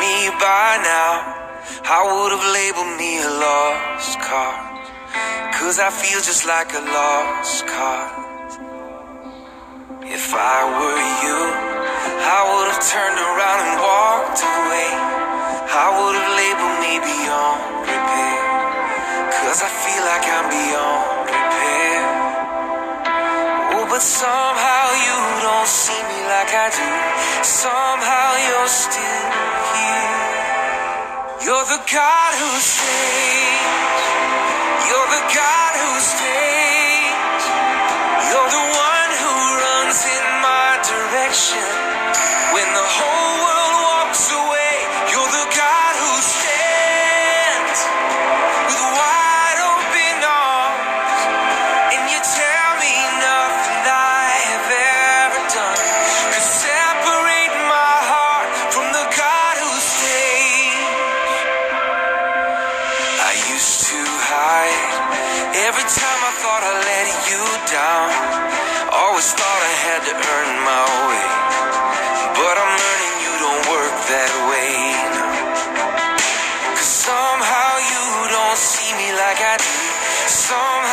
me by now, I would have labeled me a lost cause. Cause I feel just like a lost cause. If I were you, I would have turned around and walked away. I would have labeled me beyond repair. Cause I feel like I'm beyond repair. Oh, but somehow you don't see me like I do. Somehow you're the God who stays. You're the God every time I thought I let you down. I always thought I had to earn my way, but I'm learning you don't work that way. now. 'Cause somehow you don't see me like I do. Some